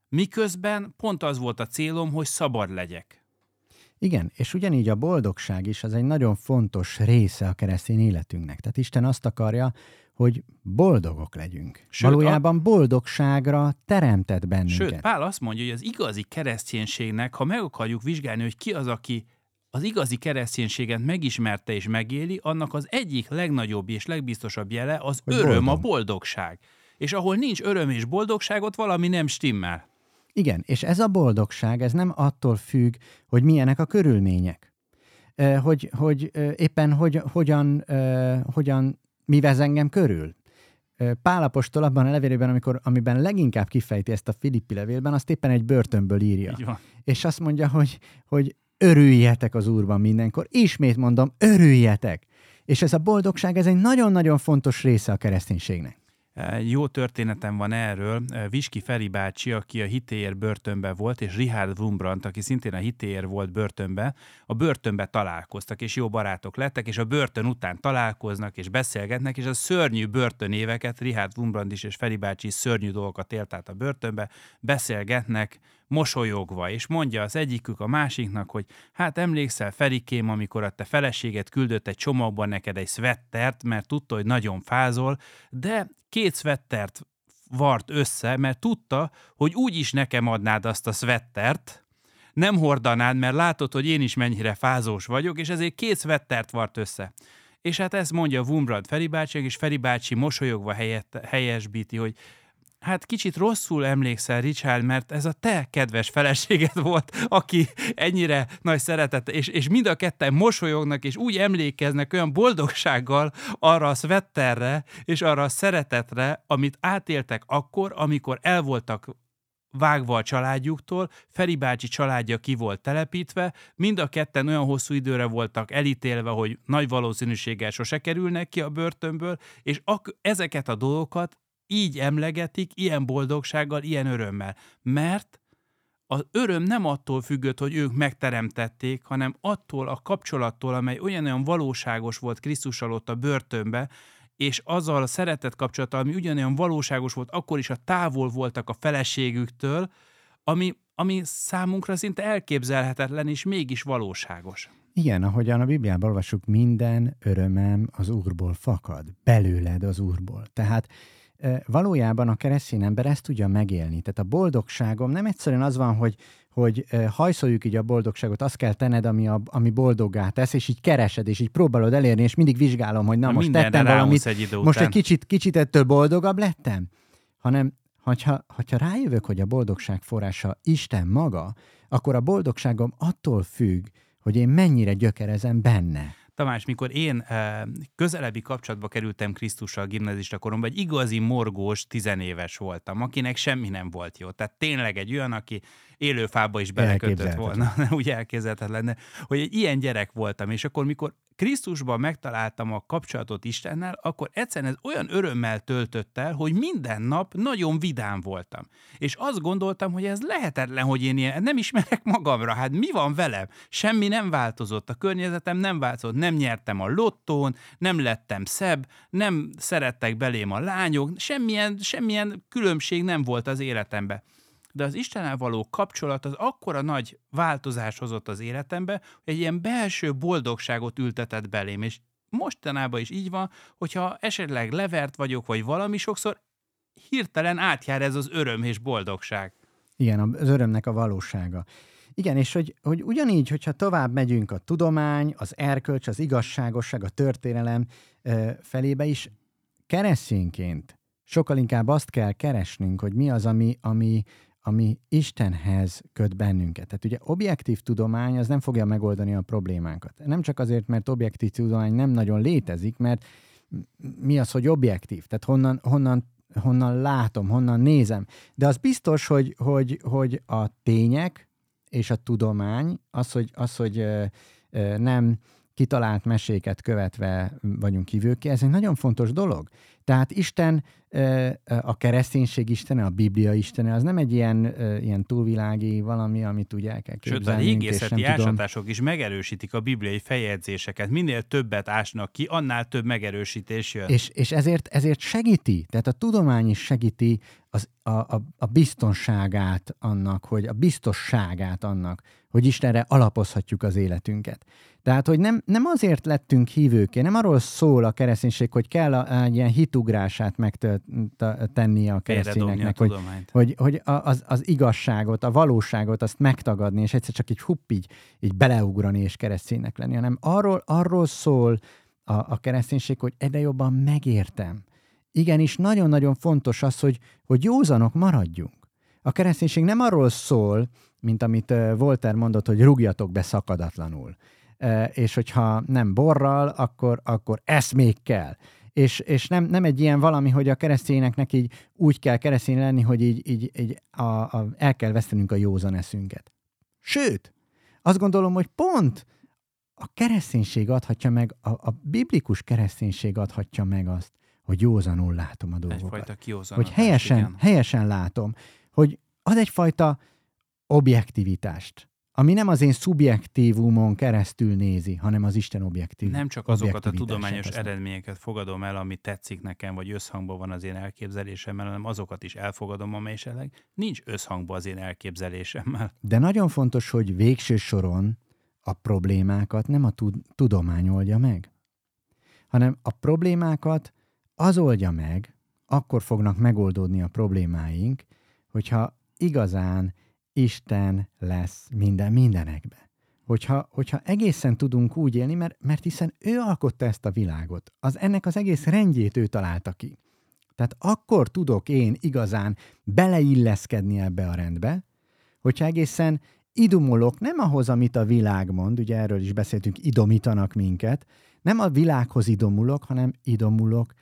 miközben pont az volt a célom, hogy szabad legyek. Igen, és ugyanígy a boldogság is az egy nagyon fontos része a keresztény életünknek. Tehát Isten azt akarja, hogy boldogok legyünk. Sőt, Valójában a... boldogságra teremtett bennünket. Sőt, Pál azt mondja, hogy az igazi kereszténységnek, ha meg akarjuk vizsgálni, hogy ki az, aki az igazi kereszténységet megismerte és megéli, annak az egyik legnagyobb és legbiztosabb jele az hogy öröm, boldog. a boldogság. És ahol nincs öröm és boldogság, ott valami nem stimmel. Igen, és ez a boldogság, ez nem attól függ, hogy milyenek a körülmények. Hogy, hogy éppen hogy, hogyan, hogyan mi vez engem körül. Pálapostól abban a levélében, amikor, amiben leginkább kifejti ezt a Filippi levélben, azt éppen egy börtönből írja. És azt mondja, hogy, hogy örüljetek az Úrban mindenkor. Ismét mondom, örüljetek. És ez a boldogság, ez egy nagyon-nagyon fontos része a kereszténységnek. Jó történetem van erről. Viski Feri bácsi, aki a hitéért börtönbe volt, és Richard Wurmbrand, aki szintén a hitéért volt börtönbe, a börtönbe találkoztak, és jó barátok lettek, és a börtön után találkoznak, és beszélgetnek, és a szörnyű börtönéveket, Richard Wurmbrand is és Feri bácsi szörnyű dolgokat élt át a börtönbe, beszélgetnek, mosolyogva, és mondja az egyikük a másiknak, hogy hát emlékszel Ferikém, amikor a te feleséget küldött egy csomagban neked egy szvettert, mert tudta, hogy nagyon fázol, de két szvettert vart össze, mert tudta, hogy úgy is nekem adnád azt a szvettert, nem hordanád, mert látod, hogy én is mennyire fázós vagyok, és ezért két szvettert vart össze. És hát ezt mondja Wumbrad Feri bácsi, és Feri bácsi mosolyogva helyet, helyesbíti, hogy hát kicsit rosszul emlékszel, Richard, mert ez a te kedves feleséged volt, aki ennyire nagy szeretet, és, és mind a ketten mosolyognak, és úgy emlékeznek olyan boldogsággal arra a szvetterre, és arra a szeretetre, amit átéltek akkor, amikor el voltak vágva a családjuktól, Feri bácsi családja ki volt telepítve, mind a ketten olyan hosszú időre voltak elítélve, hogy nagy valószínűséggel sose kerülnek ki a börtönből, és ak- ezeket a dolgokat így emlegetik, ilyen boldogsággal, ilyen örömmel. Mert az öröm nem attól függött, hogy ők megteremtették, hanem attól a kapcsolattól, amely olyan-olyan valóságos volt Krisztussal ott a börtönbe, és azzal a szeretet kapcsolattal, ami ugyanolyan valóságos volt, akkor is a távol voltak a feleségüktől, ami, ami számunkra szinte elképzelhetetlen, és mégis valóságos. Igen, ahogyan a Bibliában olvasjuk, minden örömem az Úrból fakad, belőled az Úrból. Tehát valójában a keresztény ember ezt tudja megélni. Tehát a boldogságom nem egyszerűen az van, hogy, hogy hajszoljuk így a boldogságot, azt kell tenned, ami, a, ami boldoggá tesz, és így keresed, és így próbálod elérni, és mindig vizsgálom, hogy na, na most tettem valamit, egy idő most egy kicsit, kicsit ettől boldogabb lettem, hanem hogyha, hogyha rájövök, hogy a boldogság forrása Isten maga, akkor a boldogságom attól függ, hogy én mennyire gyökerezem benne. Tamás, mikor én eh, közelebbi kapcsolatba kerültem Krisztussal gimnazista koromban, egy igazi morgós tizenéves voltam, akinek semmi nem volt jó. Tehát tényleg egy olyan, aki élőfába is belekötött volna, úgy elképzelhetetlen, hogy egy ilyen gyerek voltam, és akkor mikor Krisztusban megtaláltam a kapcsolatot Istennel, akkor egyszerűen ez olyan örömmel töltött el, hogy minden nap nagyon vidám voltam. És azt gondoltam, hogy ez lehetetlen, hogy én ilyen, nem ismerek magamra, hát mi van velem? Semmi nem változott, a környezetem nem változott, nem nyertem a lottón, nem lettem szebb, nem szerettek belém a lányok, semmilyen, semmilyen különbség nem volt az életemben de az Istennel való kapcsolat az akkora nagy változás hozott az életembe, hogy egy ilyen belső boldogságot ültetett belém, és mostanában is így van, hogyha esetleg levert vagyok, vagy valami sokszor, hirtelen átjár ez az öröm és boldogság. Igen, az örömnek a valósága. Igen, és hogy, hogy ugyanígy, hogyha tovább megyünk a tudomány, az erkölcs, az igazságosság, a történelem felébe is, keresztényként sokkal inkább azt kell keresnünk, hogy mi az, ami, ami, ami Istenhez köt bennünket. Tehát ugye objektív tudomány az nem fogja megoldani a problémánkat. Nem csak azért, mert objektív tudomány nem nagyon létezik, mert mi az, hogy objektív? Tehát honnan, honnan, honnan látom, honnan nézem. De az biztos, hogy, hogy, hogy a tények és a tudomány, az, hogy, az, hogy nem kitalált meséket követve vagyunk kívülké, ez egy nagyon fontos dolog. Tehát Isten, a kereszténység istene, a Biblia istene, az nem egy ilyen, ilyen túlvilági valami, amit úgy el kell. Sőt, a régészeti ásatások tudom. is megerősítik a bibliai feljegyzéseket. Minél többet ásnak ki, annál több megerősítés jön. És, és ezért, ezért segíti, tehát a tudomány is segíti az, a, a, a biztonságát annak, hogy a biztosságát annak, hogy Istenre alapozhatjuk az életünket. Tehát, hogy nem, nem azért lettünk hívőké, nem arról szól a kereszténység, hogy kell a, a, egy ilyen hitugrását megtenni a keresztényeknek, hogy, hogy, hogy az, az igazságot, a valóságot azt megtagadni, és egyszer csak így hupp, így, így beleugrani és kereszténynek lenni, hanem arról, arról szól a, a kereszténység, hogy egyre jobban megértem. Igenis, nagyon-nagyon fontos az, hogy, hogy józanok maradjunk. A kereszténység nem arról szól, mint amit Volter mondott, hogy rúgjatok be szakadatlanul és hogyha nem borral, akkor, akkor ezt még kell. És, és nem, nem egy ilyen valami, hogy a keresztényeknek így úgy kell keresztény lenni, hogy így, így, így a, a, el kell vesztenünk a józan eszünket. Sőt, azt gondolom, hogy pont a kereszténység adhatja meg, a, a biblikus kereszténység adhatja meg azt, hogy józanul látom a dolgokat. Hogy helyesen, igen. helyesen látom, hogy ad egyfajta objektivitást, ami nem az én szubjektívumon keresztül nézi, hanem az Isten objektív. Nem csak azokat a tudományos használ. eredményeket fogadom el, ami tetszik nekem, vagy összhangban van az én elképzelésemmel, hanem azokat is elfogadom, amely esetleg nincs összhangban az én elképzelésemmel. De nagyon fontos, hogy végső soron a problémákat nem a tud- tudomány oldja meg, hanem a problémákat az oldja meg, akkor fognak megoldódni a problémáink, hogyha igazán Isten lesz minden mindenekbe. Hogyha, hogyha egészen tudunk úgy élni, mert, mert hiszen ő alkotta ezt a világot, az ennek az egész rendjét ő találta ki. Tehát akkor tudok én igazán beleilleszkedni ebbe a rendbe, hogyha egészen idomolok nem ahhoz, amit a világ mond, ugye erről is beszéltünk, idomítanak minket, nem a világhoz idomulok, hanem idomulok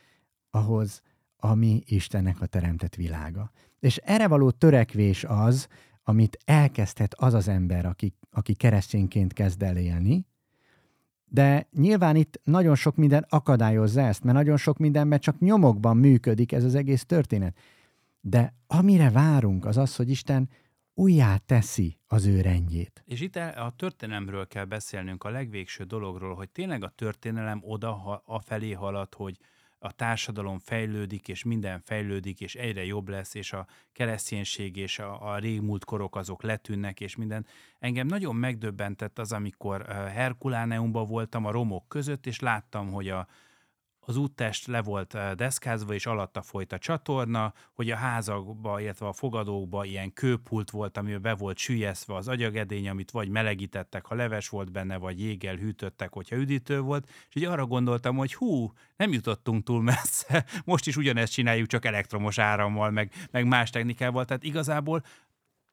ahhoz, ami Istennek a teremtett világa. És erre való törekvés az, amit elkezdhet az az ember, aki, aki keresztényként kezd el élni, de nyilván itt nagyon sok minden akadályozza ezt, mert nagyon sok mindenben csak nyomokban működik ez az egész történet. De amire várunk, az az, hogy Isten újjá teszi az ő rendjét. És itt el- a történelemről kell beszélnünk, a legvégső dologról, hogy tényleg a történelem oda ha, afelé halad, hogy a társadalom fejlődik, és minden fejlődik, és egyre jobb lesz, és a kereszténység és a, a régmúlt korok azok letűnnek, és minden. Engem nagyon megdöbbentett az, amikor uh, Herkuláneumban voltam a romok között, és láttam, hogy a, az úttest le volt eh, deszkázva, és alatta folyt a csatorna, hogy a házakba, illetve a fogadókba ilyen kőpult volt, amiben be volt sülyezve az agyagedény, amit vagy melegítettek, ha leves volt benne, vagy jéggel hűtöttek, hogyha üdítő volt, és így arra gondoltam, hogy hú, nem jutottunk túl messze, most is ugyanezt csináljuk, csak elektromos árammal, meg, meg más technikával, tehát igazából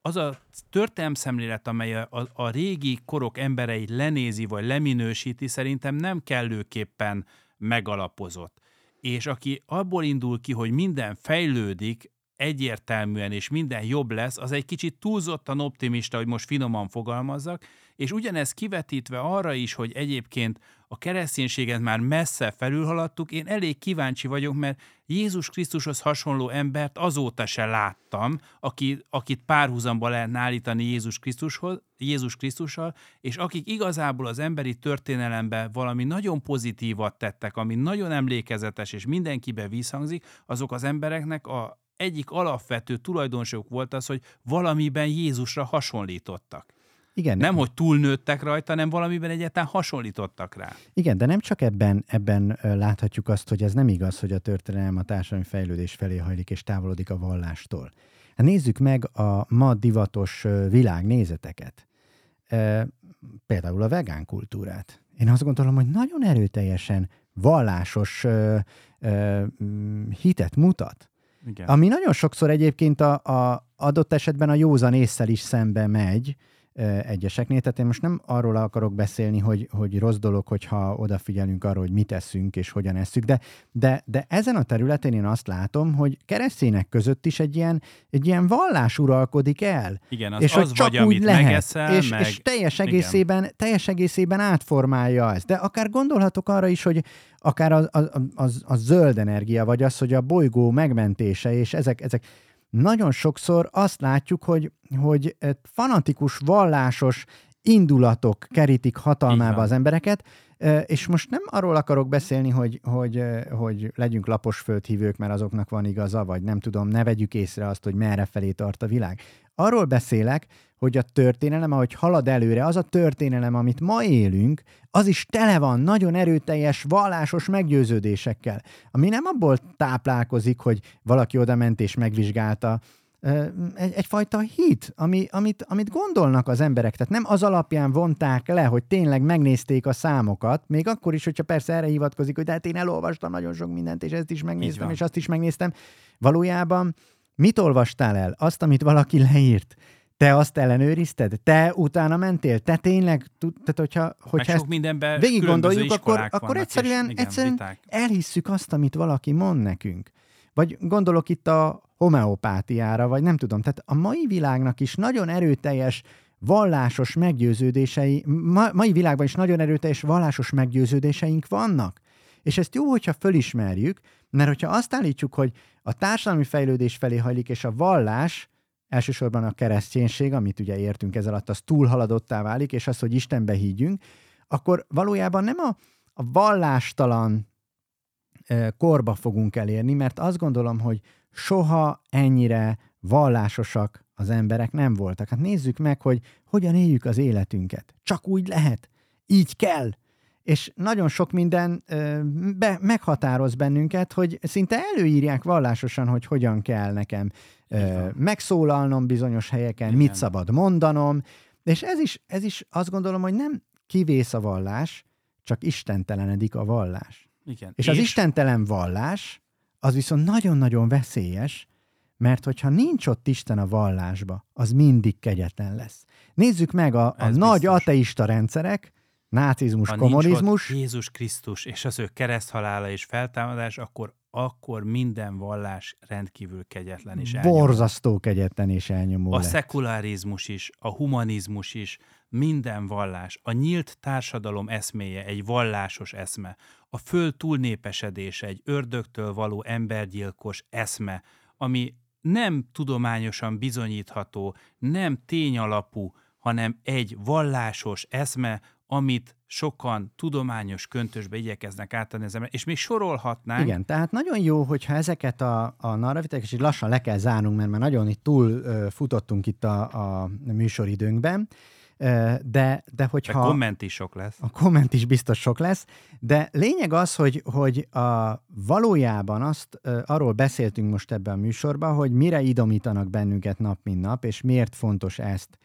az a történelmszemlélet, amely a, a régi korok embereit lenézi vagy leminősíti, szerintem nem kellőképpen megalapozott. És aki abból indul ki, hogy minden fejlődik egyértelműen, és minden jobb lesz, az egy kicsit túlzottan optimista, hogy most finoman fogalmazzak, és ugyanez kivetítve arra is, hogy egyébként a kereszténységet már messze felülhaladtuk, én elég kíváncsi vagyok, mert Jézus Krisztushoz hasonló embert azóta se láttam, aki, akit párhuzamba lehetne állítani Jézus Krisztushoz, Jézus Krisztussal, és akik igazából az emberi történelemben valami nagyon pozitívat tettek, ami nagyon emlékezetes, és mindenkibe visszhangzik, azok az embereknek a egyik alapvető tulajdonságuk volt az, hogy valamiben Jézusra hasonlítottak. Igen, Nem, hogy túlnőttek rajta, hanem valamiben egyáltalán hasonlítottak rá. Igen, de nem csak ebben, ebben láthatjuk azt, hogy ez nem igaz, hogy a történelem a társadalmi fejlődés felé hajlik és távolodik a vallástól. Hát nézzük meg a ma divatos világnézeteket. E, például a vegán kultúrát. Én azt gondolom, hogy nagyon erőteljesen vallásos ö, ö, hitet mutat. Igen. Ami nagyon sokszor egyébként a, a adott esetben a józan észsel is szembe megy egyeseknél. Tehát én most nem arról akarok beszélni, hogy, hogy rossz dolog, hogyha odafigyelünk arra, hogy mit eszünk és hogyan eszünk, de, de, de ezen a területen én azt látom, hogy keresztények között is egy ilyen, egy ilyen vallás uralkodik el. Igen, az, és az hogy csak vagy, úgy amit lehet, megeszel, és, meg... és teljes, Igen. egészében, teljes egészében átformálja ezt. De akár gondolhatok arra is, hogy akár az, az, az, az zöld energia, vagy az, hogy a bolygó megmentése, és ezek, ezek nagyon sokszor azt látjuk, hogy, hogy fanatikus, vallásos indulatok kerítik hatalmába az embereket, és most nem arról akarok beszélni, hogy, hogy, hogy legyünk lapos földhívők, mert azoknak van igaza, vagy nem tudom, ne vegyük észre azt, hogy merre felé tart a világ. Arról beszélek, hogy a történelem, ahogy halad előre, az a történelem, amit ma élünk, az is tele van nagyon erőteljes, vallásos meggyőződésekkel, ami nem abból táplálkozik, hogy valaki oda ment és megvizsgálta, egy, egyfajta hit, ami, amit, amit gondolnak az emberek. Tehát nem az alapján vonták le, hogy tényleg megnézték a számokat, még akkor is, hogyha persze erre hivatkozik, hogy de hát én elolvastam nagyon sok mindent, és ezt is megnéztem, és azt is megnéztem. Valójában mit olvastál el? Azt, amit valaki leírt. Te azt ellenőrizted? Te utána mentél? Te tényleg, tehát hogyha, hogyha sok mindenben végig gondoljuk, akkor, akkor egyszerűen, és, igen, egyszerűen viták. elhisszük azt, amit valaki mond nekünk. Vagy gondolok itt a homeopátiára, vagy nem tudom. Tehát a mai világnak is nagyon erőteljes vallásos meggyőződései, ma, mai világban is nagyon erőteljes vallásos meggyőződéseink vannak. És ezt jó, hogyha fölismerjük, mert hogyha azt állítjuk, hogy a társadalmi fejlődés felé hajlik, és a vallás, elsősorban a kereszténység, amit ugye értünk ez alatt, az túlhaladottá válik, és az, hogy Istenbe higgyünk, akkor valójában nem a, a vallástalan korba fogunk elérni, mert azt gondolom, hogy soha ennyire vallásosak az emberek nem voltak. Hát nézzük meg, hogy hogyan éljük az életünket. Csak úgy lehet. Így kell. És nagyon sok minden be, meghatároz bennünket, hogy szinte előírják vallásosan, hogy hogyan kell nekem ö, megszólalnom bizonyos helyeken, Igen. mit szabad mondanom, és ez is, ez is azt gondolom, hogy nem kivész a vallás, csak istentelenedik a vallás. Igen. És, és az istentelen vallás, az viszont nagyon-nagyon veszélyes, mert hogyha nincs ott Isten a vallásba, az mindig kegyetlen lesz. Nézzük meg a, a nagy ateista rendszerek, nácizmus, ha kommunizmus. Nincs Jézus Krisztus és az ő kereszthalála és feltámadás, akkor akkor minden vallás rendkívül kegyetlen és elnyomó. Borzasztó kegyetlen és elnyomó A lett. szekularizmus is, a humanizmus is, minden vallás, a nyílt társadalom eszméje egy vallásos eszme, a föld túlnépesedése egy ördögtől való embergyilkos eszme, ami nem tudományosan bizonyítható, nem tényalapú, hanem egy vallásos eszme, amit sokan tudományos köntösbe igyekeznek átadni az ember, és még sorolhatnánk. Igen, tehát nagyon jó, hogyha ezeket a, a narratívákat, és lassan le kell zárnunk, mert már nagyon itt túl uh, futottunk itt a, a műsoridőnkben, de, de hogyha... A komment is sok lesz. A komment is biztos sok lesz, de lényeg az, hogy, hogy a, valójában azt arról beszéltünk most ebben a műsorban, hogy mire idomítanak bennünket nap, mint nap, és miért fontos ezt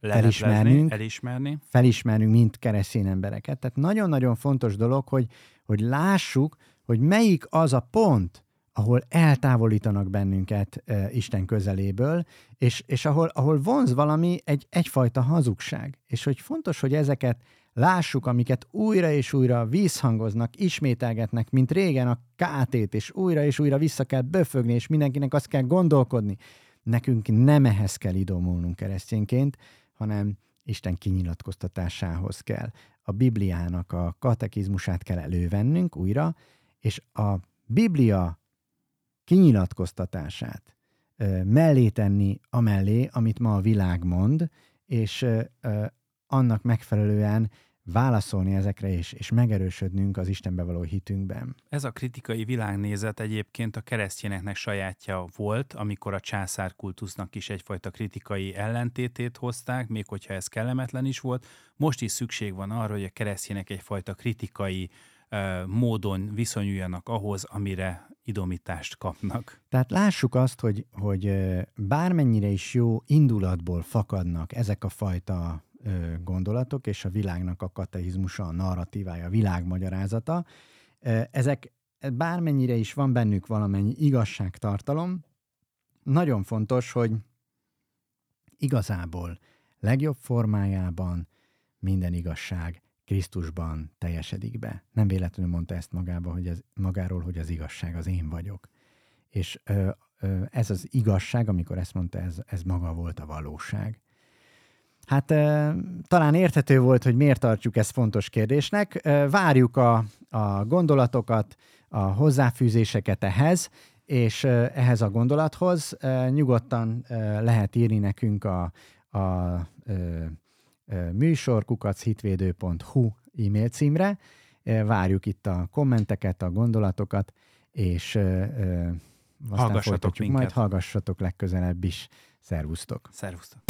felismernünk, elismerni. felismernünk, mint keresztény embereket. Tehát nagyon-nagyon fontos dolog, hogy, hogy lássuk, hogy melyik az a pont, ahol eltávolítanak bennünket uh, Isten közeléből, és, és ahol, ahol vonz valami egy, egyfajta hazugság. És hogy fontos, hogy ezeket lássuk, amiket újra és újra vízhangoznak, ismételgetnek, mint régen a kátét, és újra és újra vissza kell böfögni, és mindenkinek azt kell gondolkodni. Nekünk nem ehhez kell idomulnunk keresztényként, hanem Isten kinyilatkoztatásához kell. A Bibliának a katekizmusát kell elővennünk újra, és a Biblia kinyilatkoztatását mellé tenni amellé, amit ma a világ mond, és annak megfelelően válaszolni ezekre és, és megerősödnünk az Istenbe való hitünkben. Ez a kritikai világnézet egyébként a keresztényeknek sajátja volt, amikor a császárkultusznak is egyfajta kritikai ellentétét hozták, még hogyha ez kellemetlen is volt. Most is szükség van arra, hogy a keresztények egyfajta kritikai uh, módon viszonyuljanak ahhoz, amire idomítást kapnak. Tehát lássuk azt, hogy, hogy bármennyire is jó indulatból fakadnak ezek a fajta gondolatok, és a világnak a kateizmusa, a narratívája, a világmagyarázata. Ezek bármennyire is van bennük valamennyi igazságtartalom, nagyon fontos, hogy igazából legjobb formájában minden igazság Krisztusban teljesedik be. Nem véletlenül mondta ezt magába, hogy ez, magáról, hogy az igazság az én vagyok. És ö, ö, ez az igazság, amikor ezt mondta, ez, ez maga volt a valóság. Hát talán érthető volt, hogy miért tartjuk ezt fontos kérdésnek. Várjuk a, a gondolatokat, a hozzáfűzéseket ehhez, és ehhez a gondolathoz nyugodtan lehet írni nekünk a, a műsorkukachitvédő.hu e-mail címre. Várjuk itt a kommenteket, a gondolatokat, és aztán hallgassatok minket. majd hallgassatok legközelebb is. Szervusztok! Szervusztok!